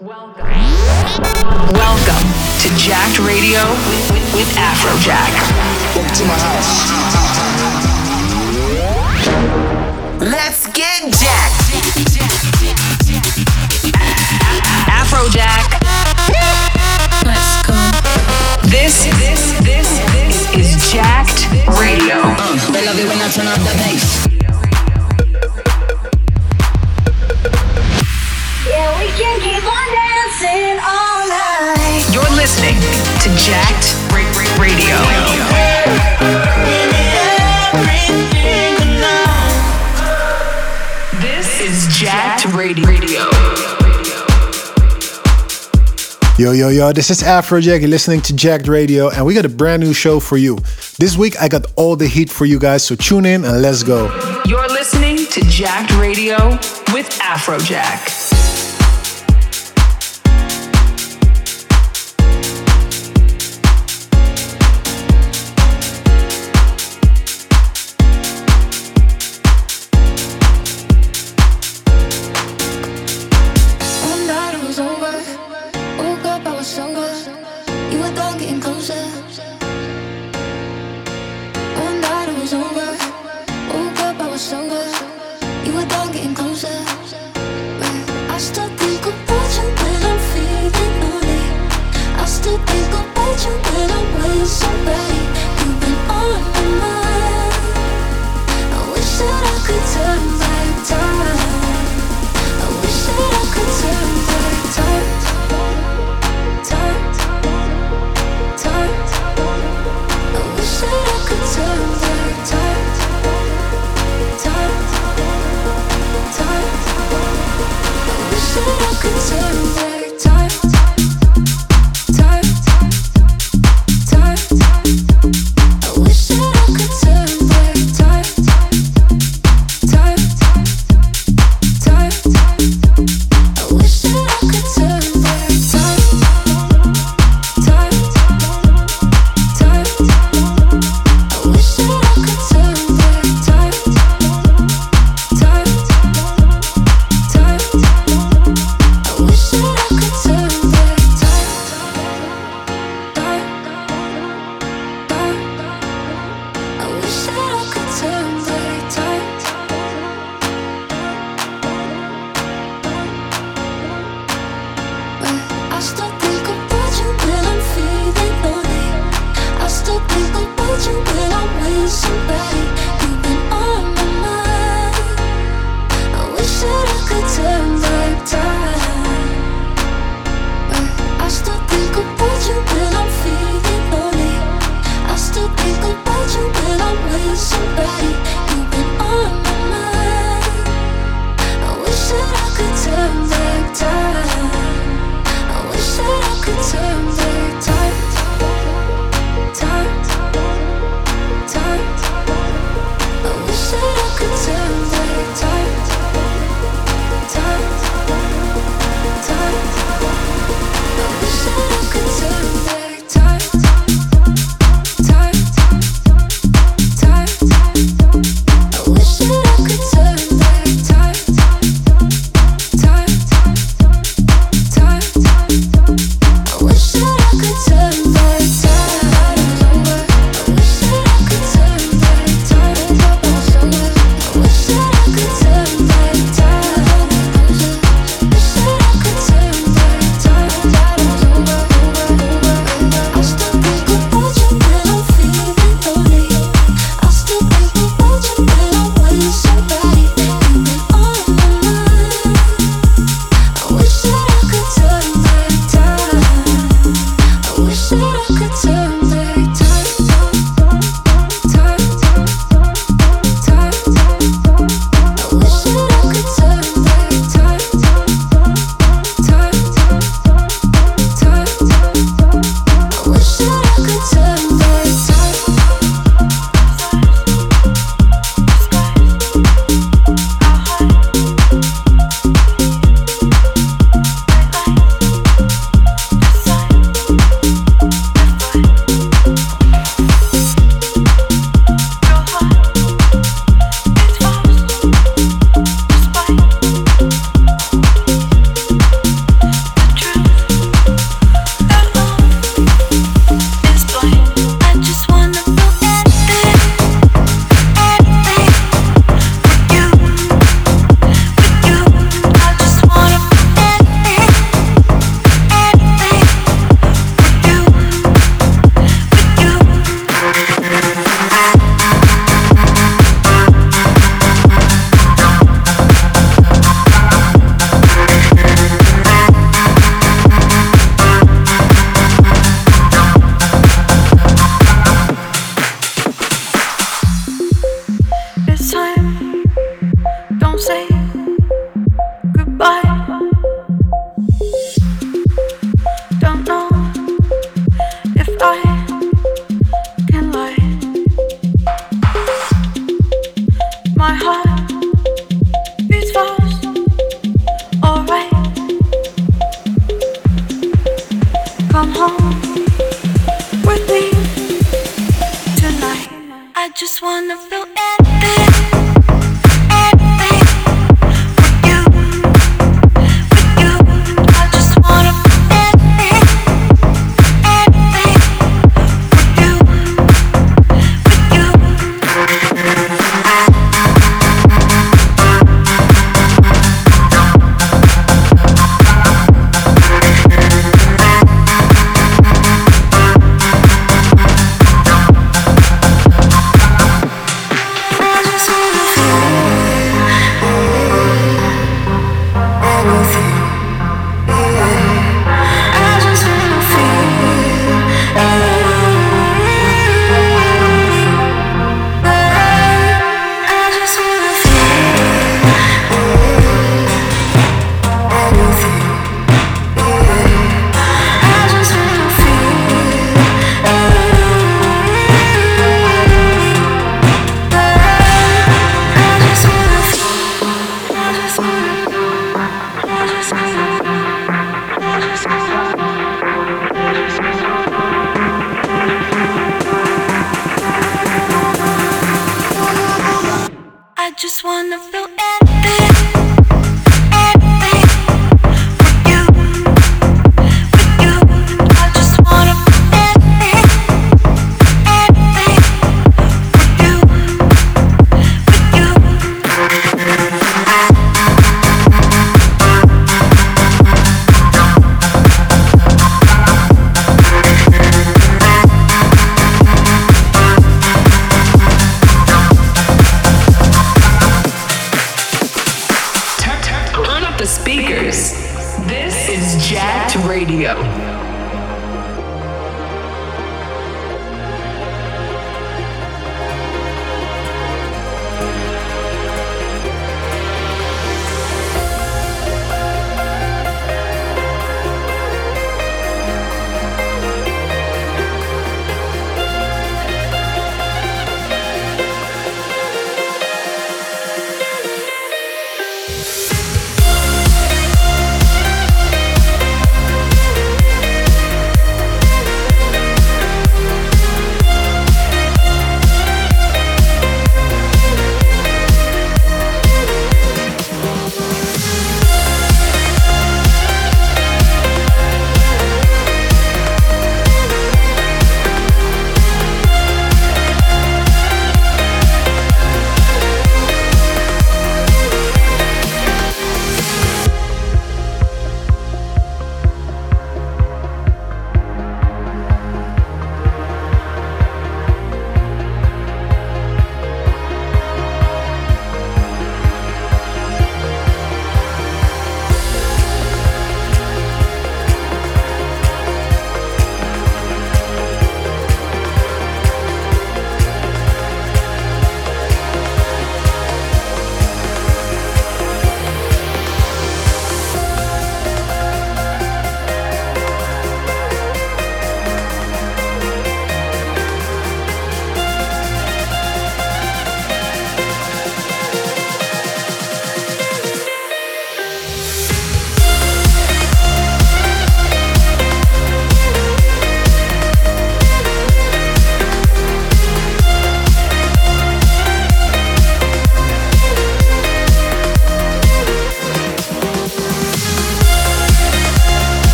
Welcome. Welcome to Jacked Radio with, with, with Afrojack. Welcome to my house. Let's get jacked. Afrojack. Let's go. This, this, this, this is Jacked Radio. Uh, they love it when I turn up the bass. We can keep on dancing all night. You're listening to Jacked Radio. This is Jacked Radio. Yo, yo, yo, this is Afrojack. You're listening to Jacked Radio, and we got a brand new show for you. This week, I got all the heat for you guys, so tune in and let's go. You're listening to Jacked Radio with Afrojack. turn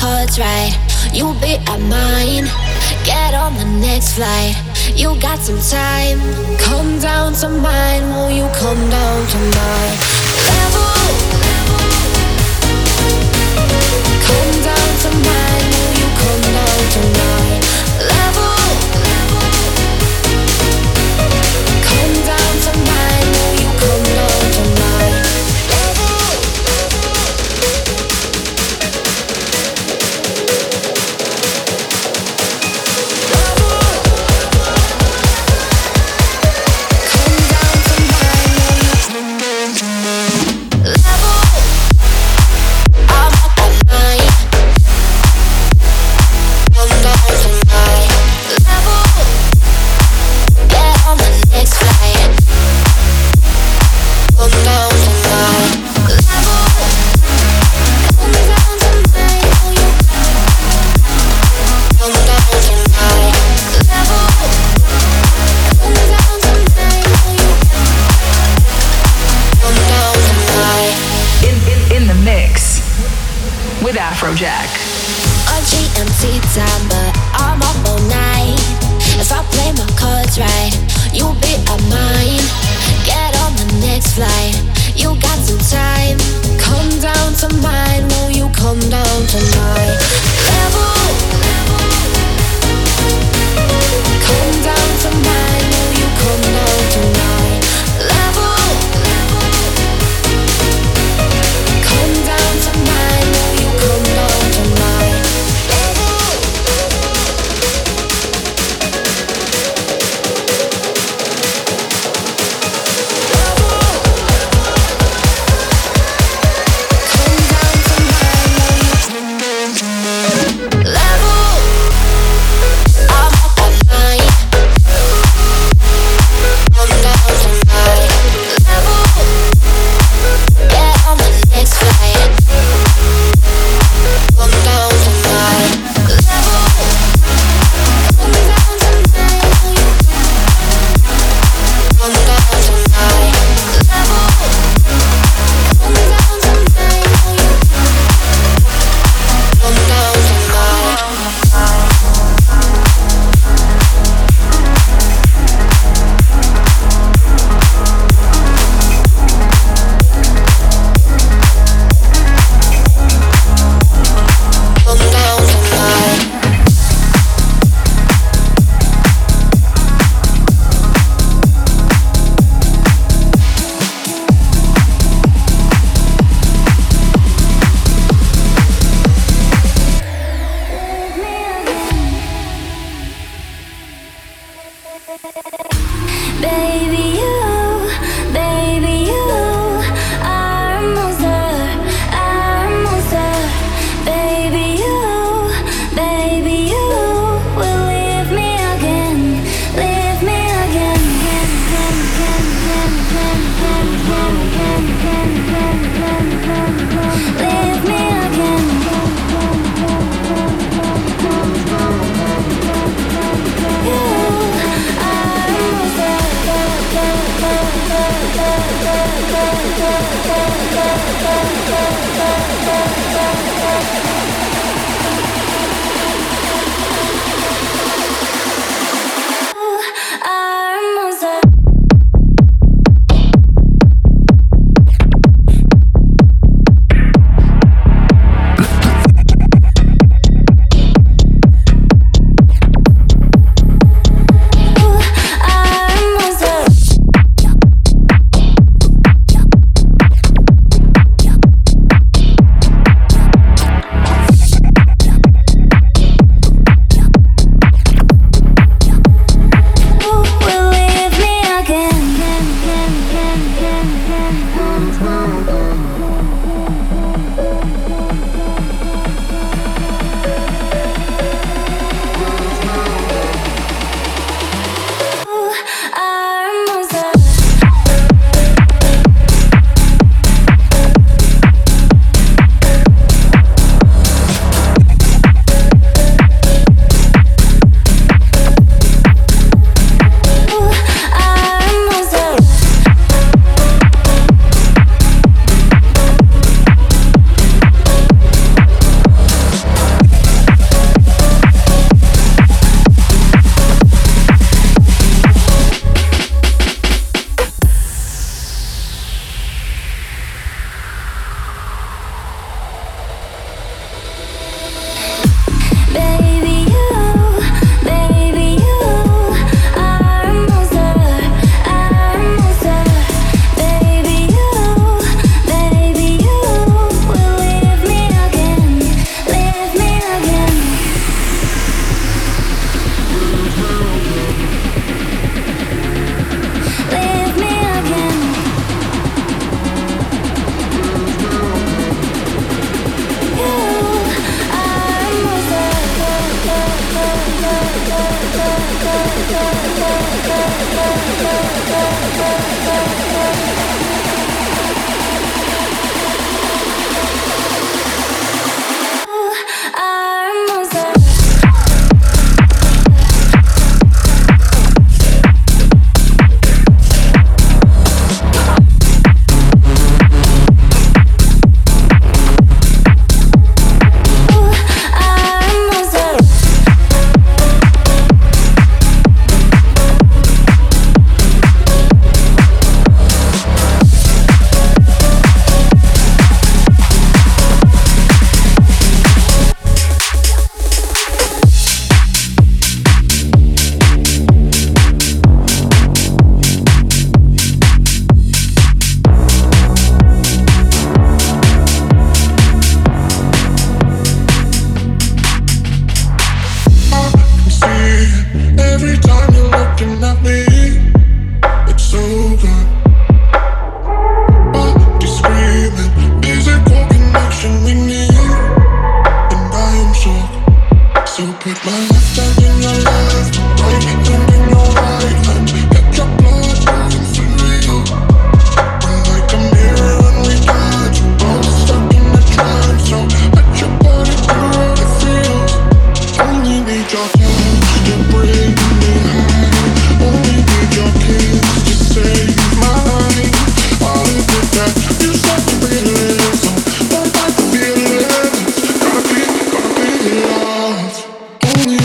cards right, you'll be at mine. Get on the next flight, you got some time. Come down to mine, will you come down to mine? Level, come down to mine, will you come down to mine?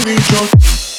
please don't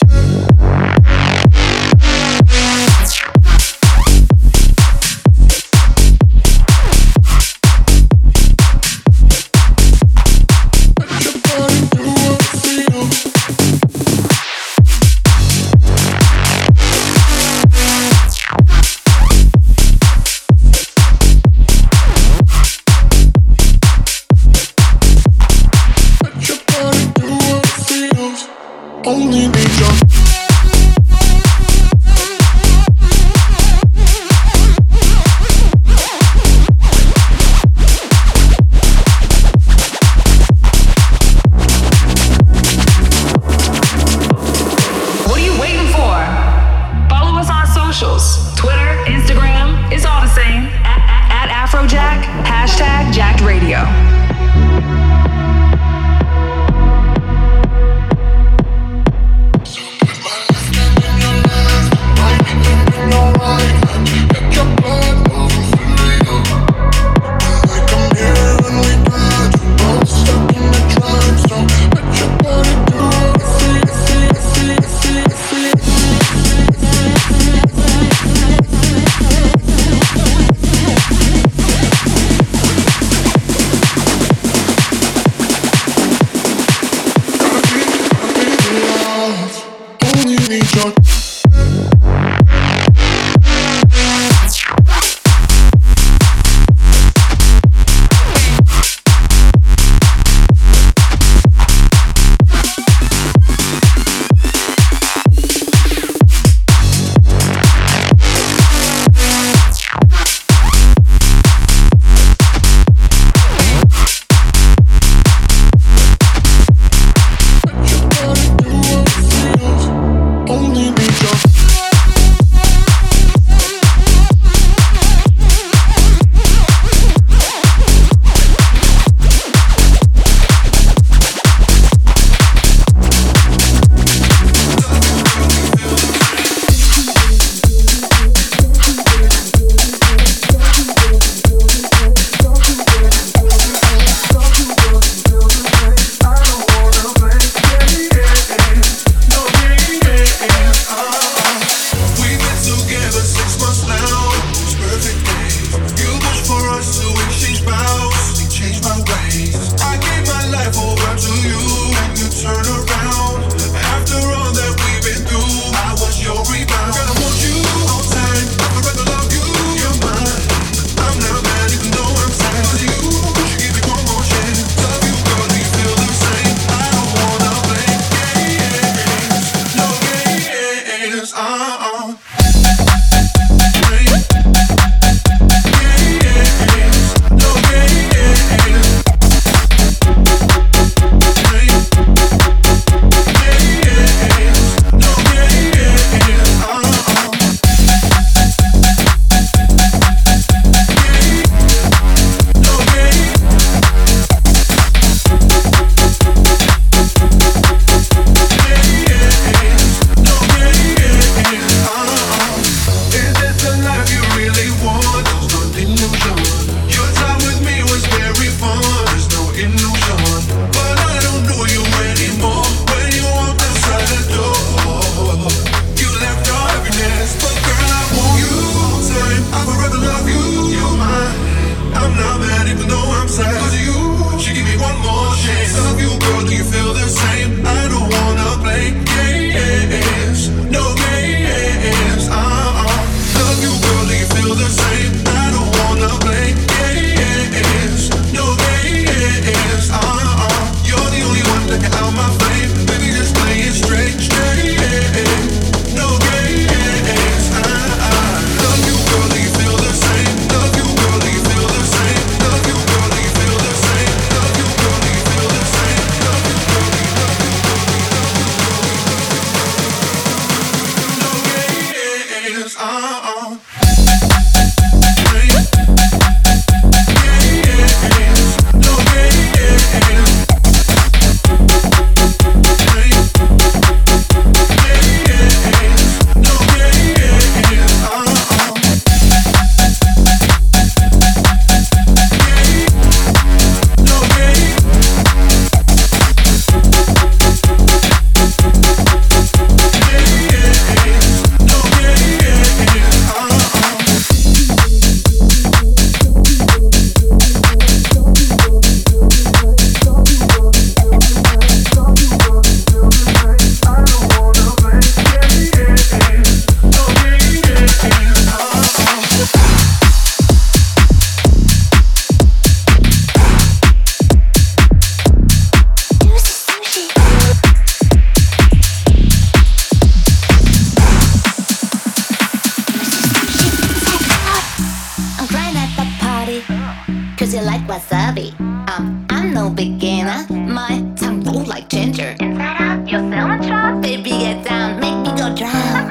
like wasabi. Um, I'm no beginner, my tongue roll like ginger. Inside out, your cilantro, baby, get down, make me go drown.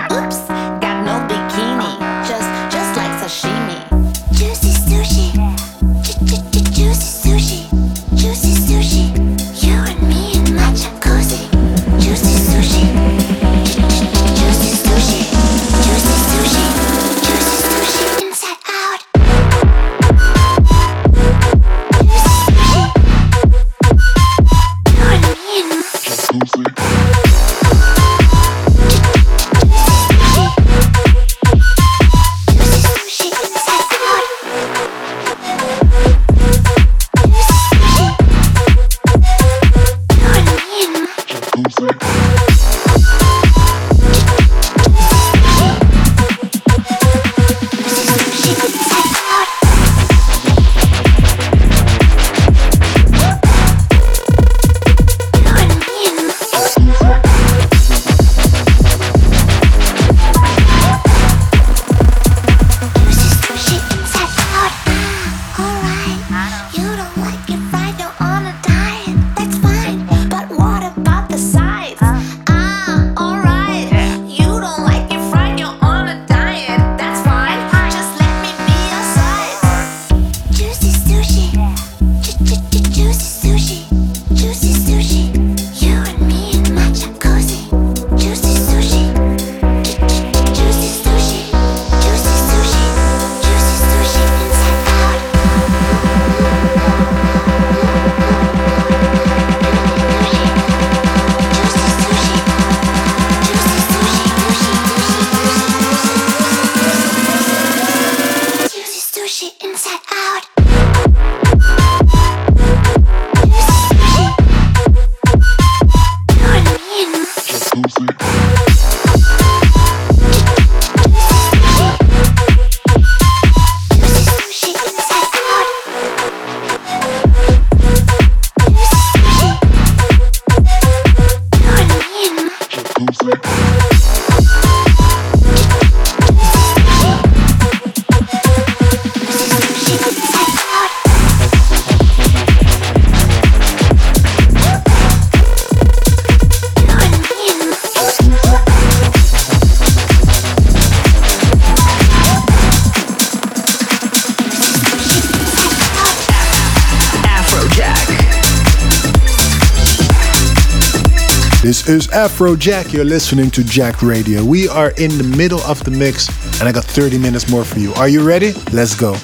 Afrojack. You're listening to Jacked Radio. We are in the middle of the mix, and I got 30 minutes more for you. Are you ready? Let's go.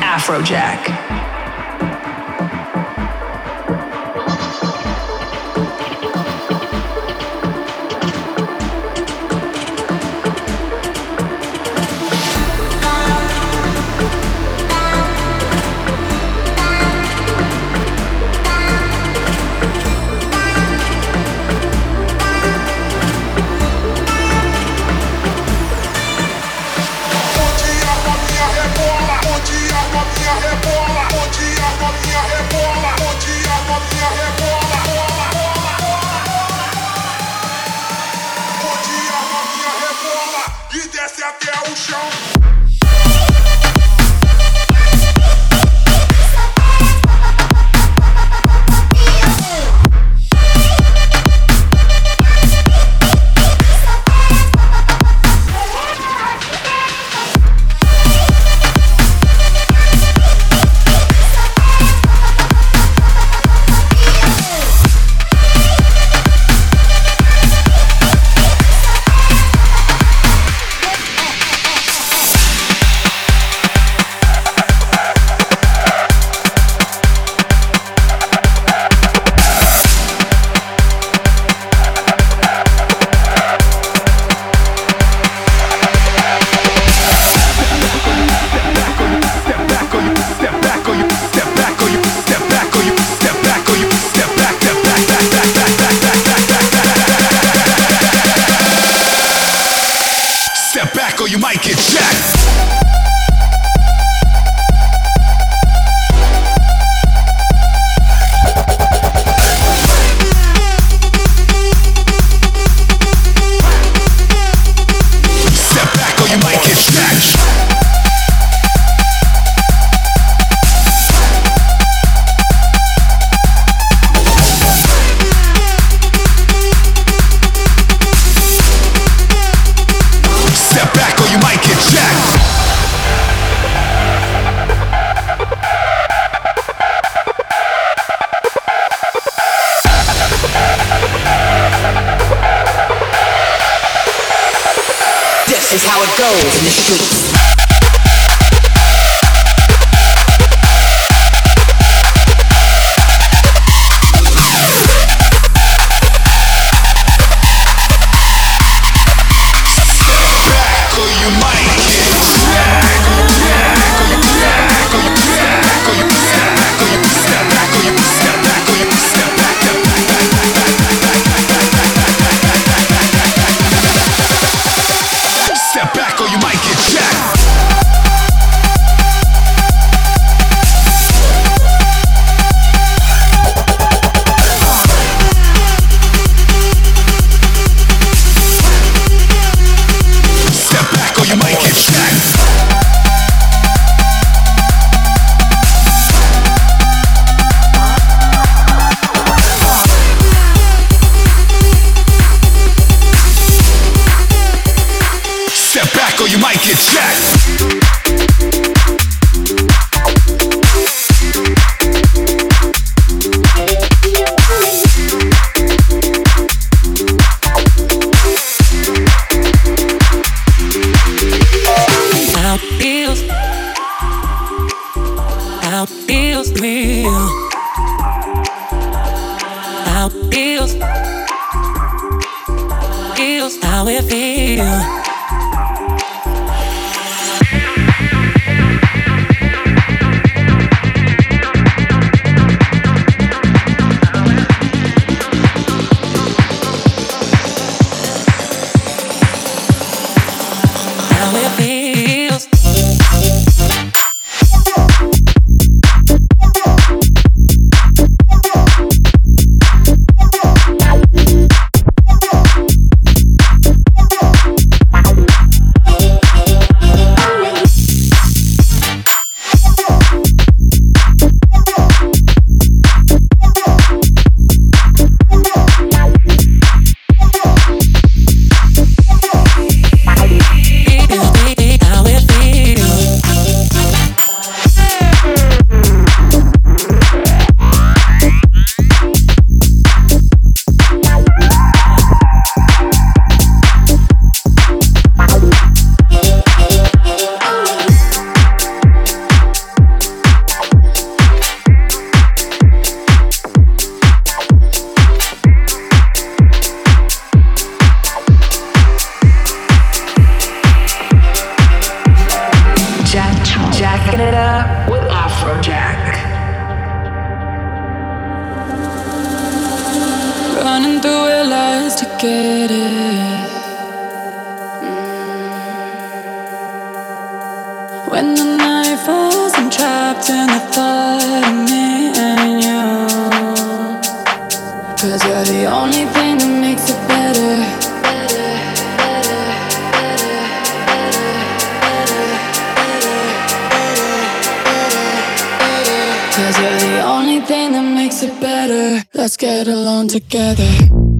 Afrojack. When the night falls, I'm trapped in the thought of me and you. You're the only thing that makes it better. You're the only thing that makes it better. Let's get along together.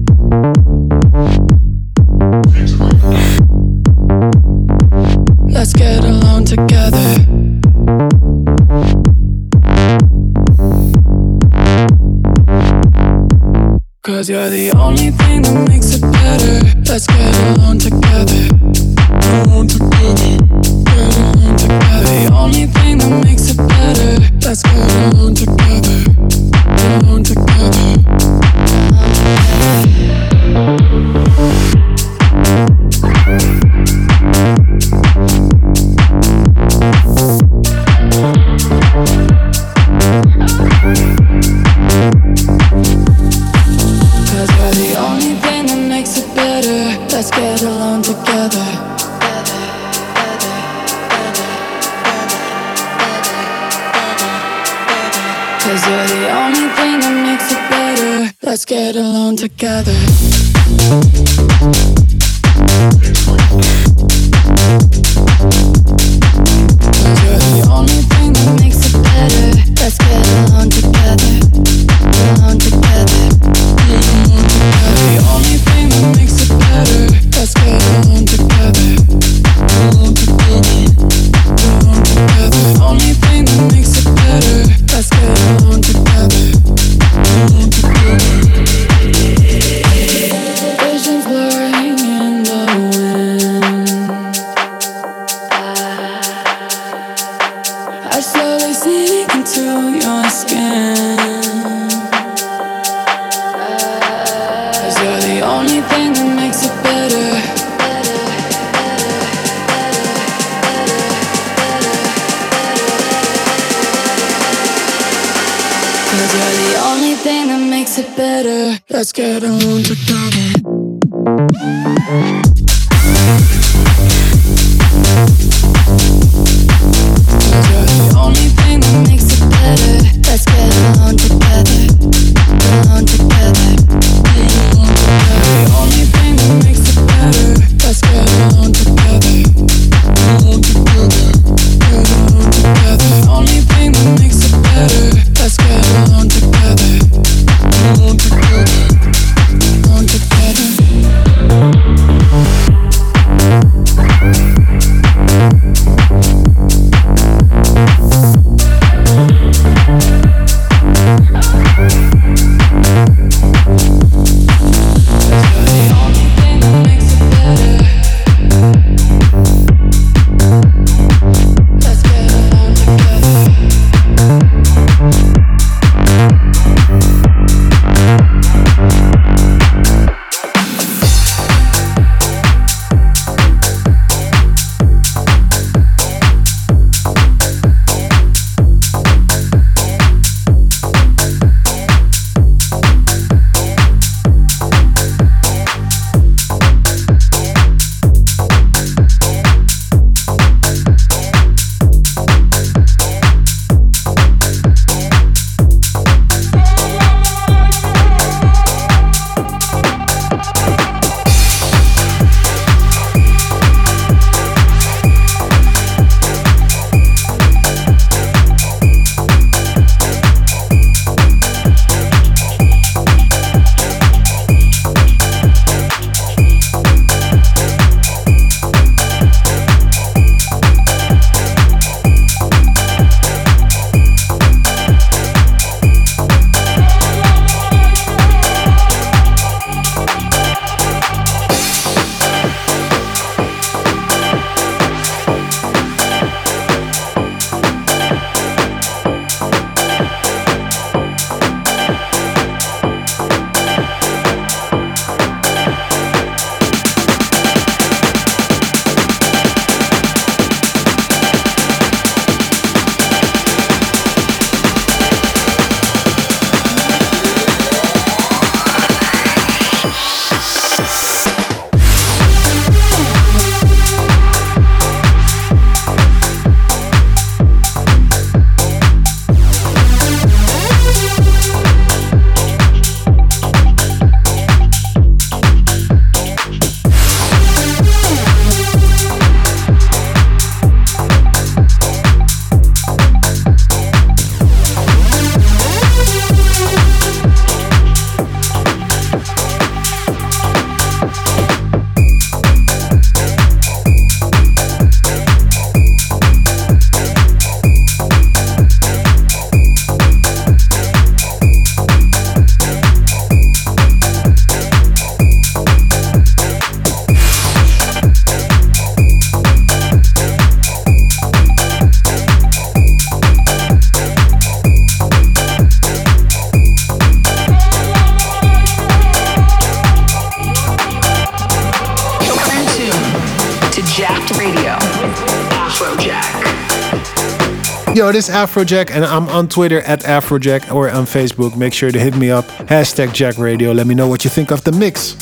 Yo, this is Afrojack, and I'm on Twitter at Afrojack or on Facebook. Make sure to hit me up. Hashtag Jacked Radio. Let me know what you think of the mix.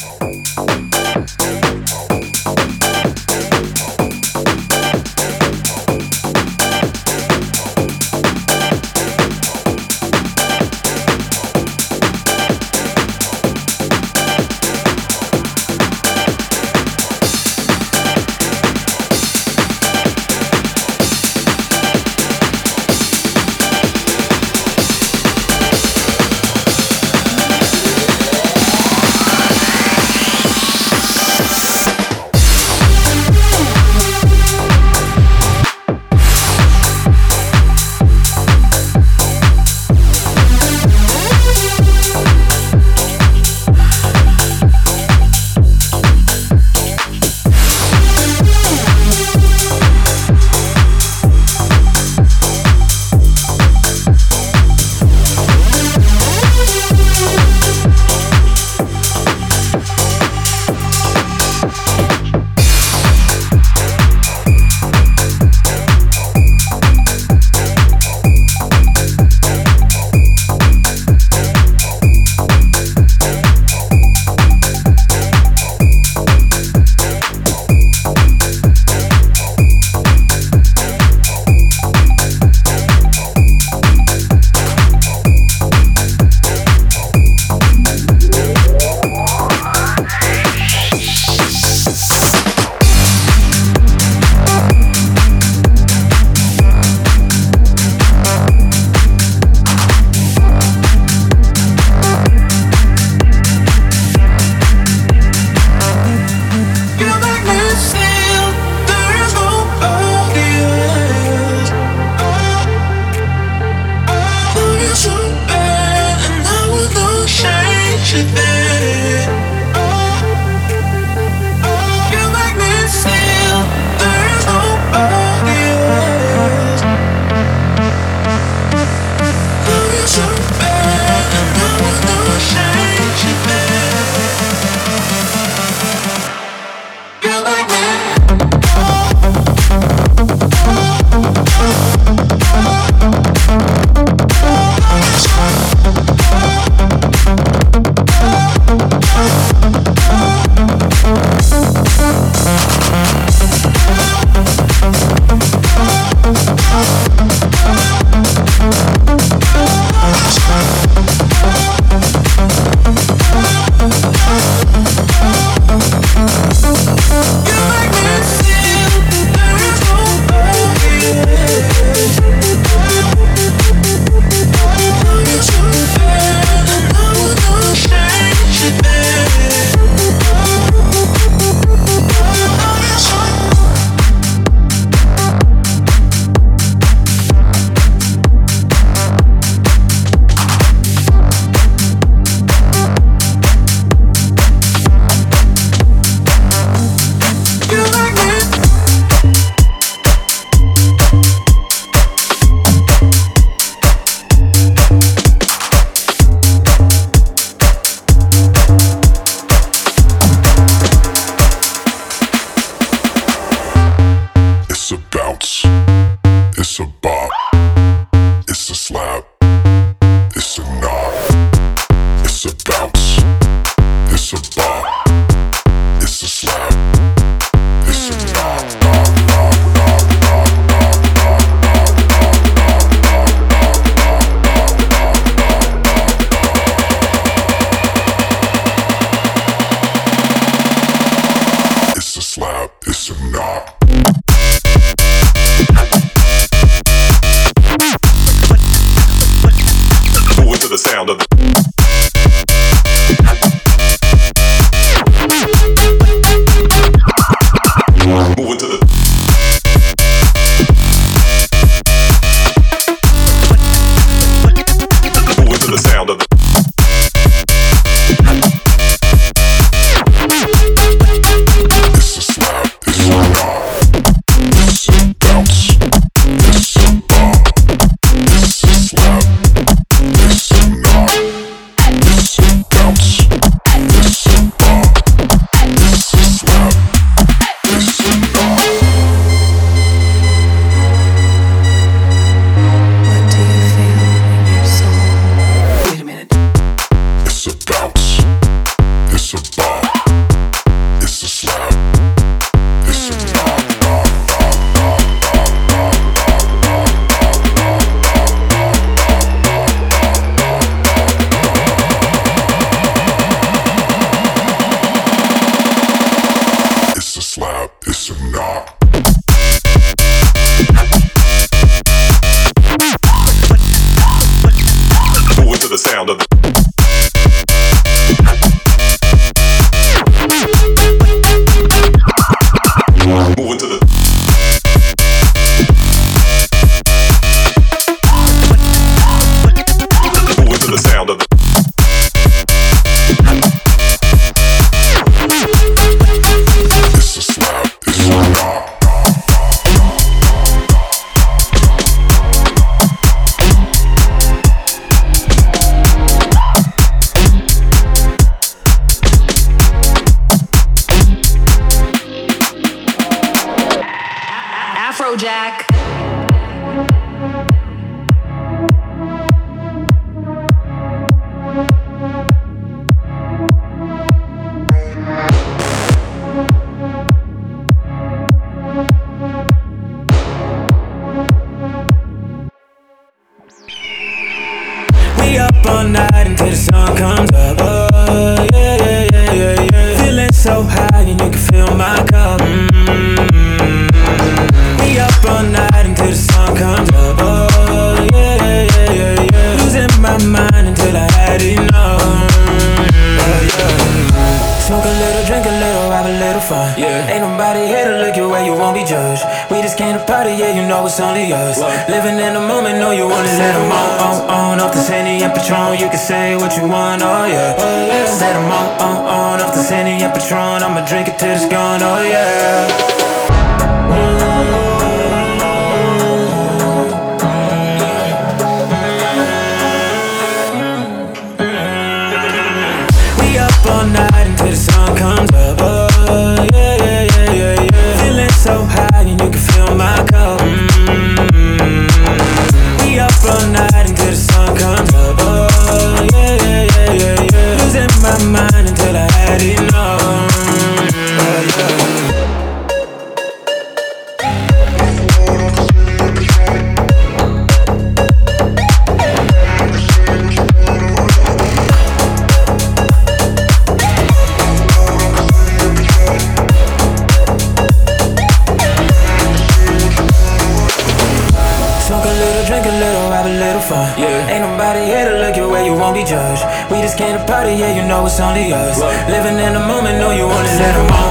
on, oh yeah. We up all night until the sun comes up. Yeah, yeah, yeah, yeah, yeah. Feeling so high and you can feel my We up all night until the sun comes up. Yeah, yeah, yeah, yeah, yeah. Losing my mind until I had enough. only us. Living in the moment, know you only let them all.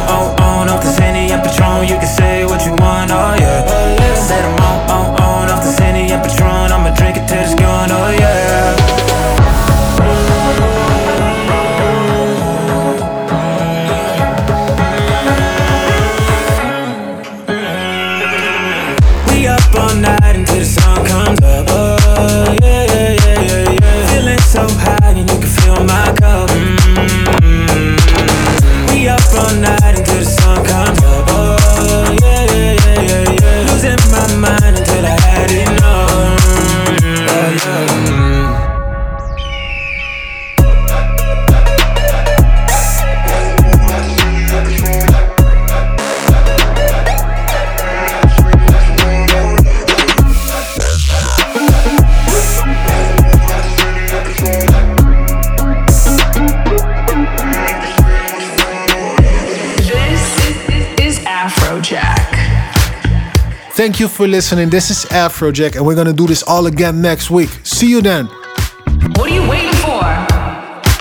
Thank you for listening. This is Afrojack, and we're gonna do this all again next week. See you then. What are you waiting for?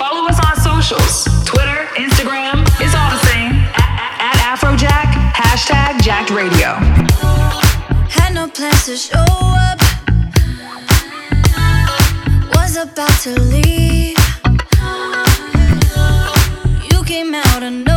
Follow us on socials Twitter, Instagram. It's all the same. At, at, at Afrojack, hashtag Jacked Radio. Had no plans to show up. Was about to leave. You came out and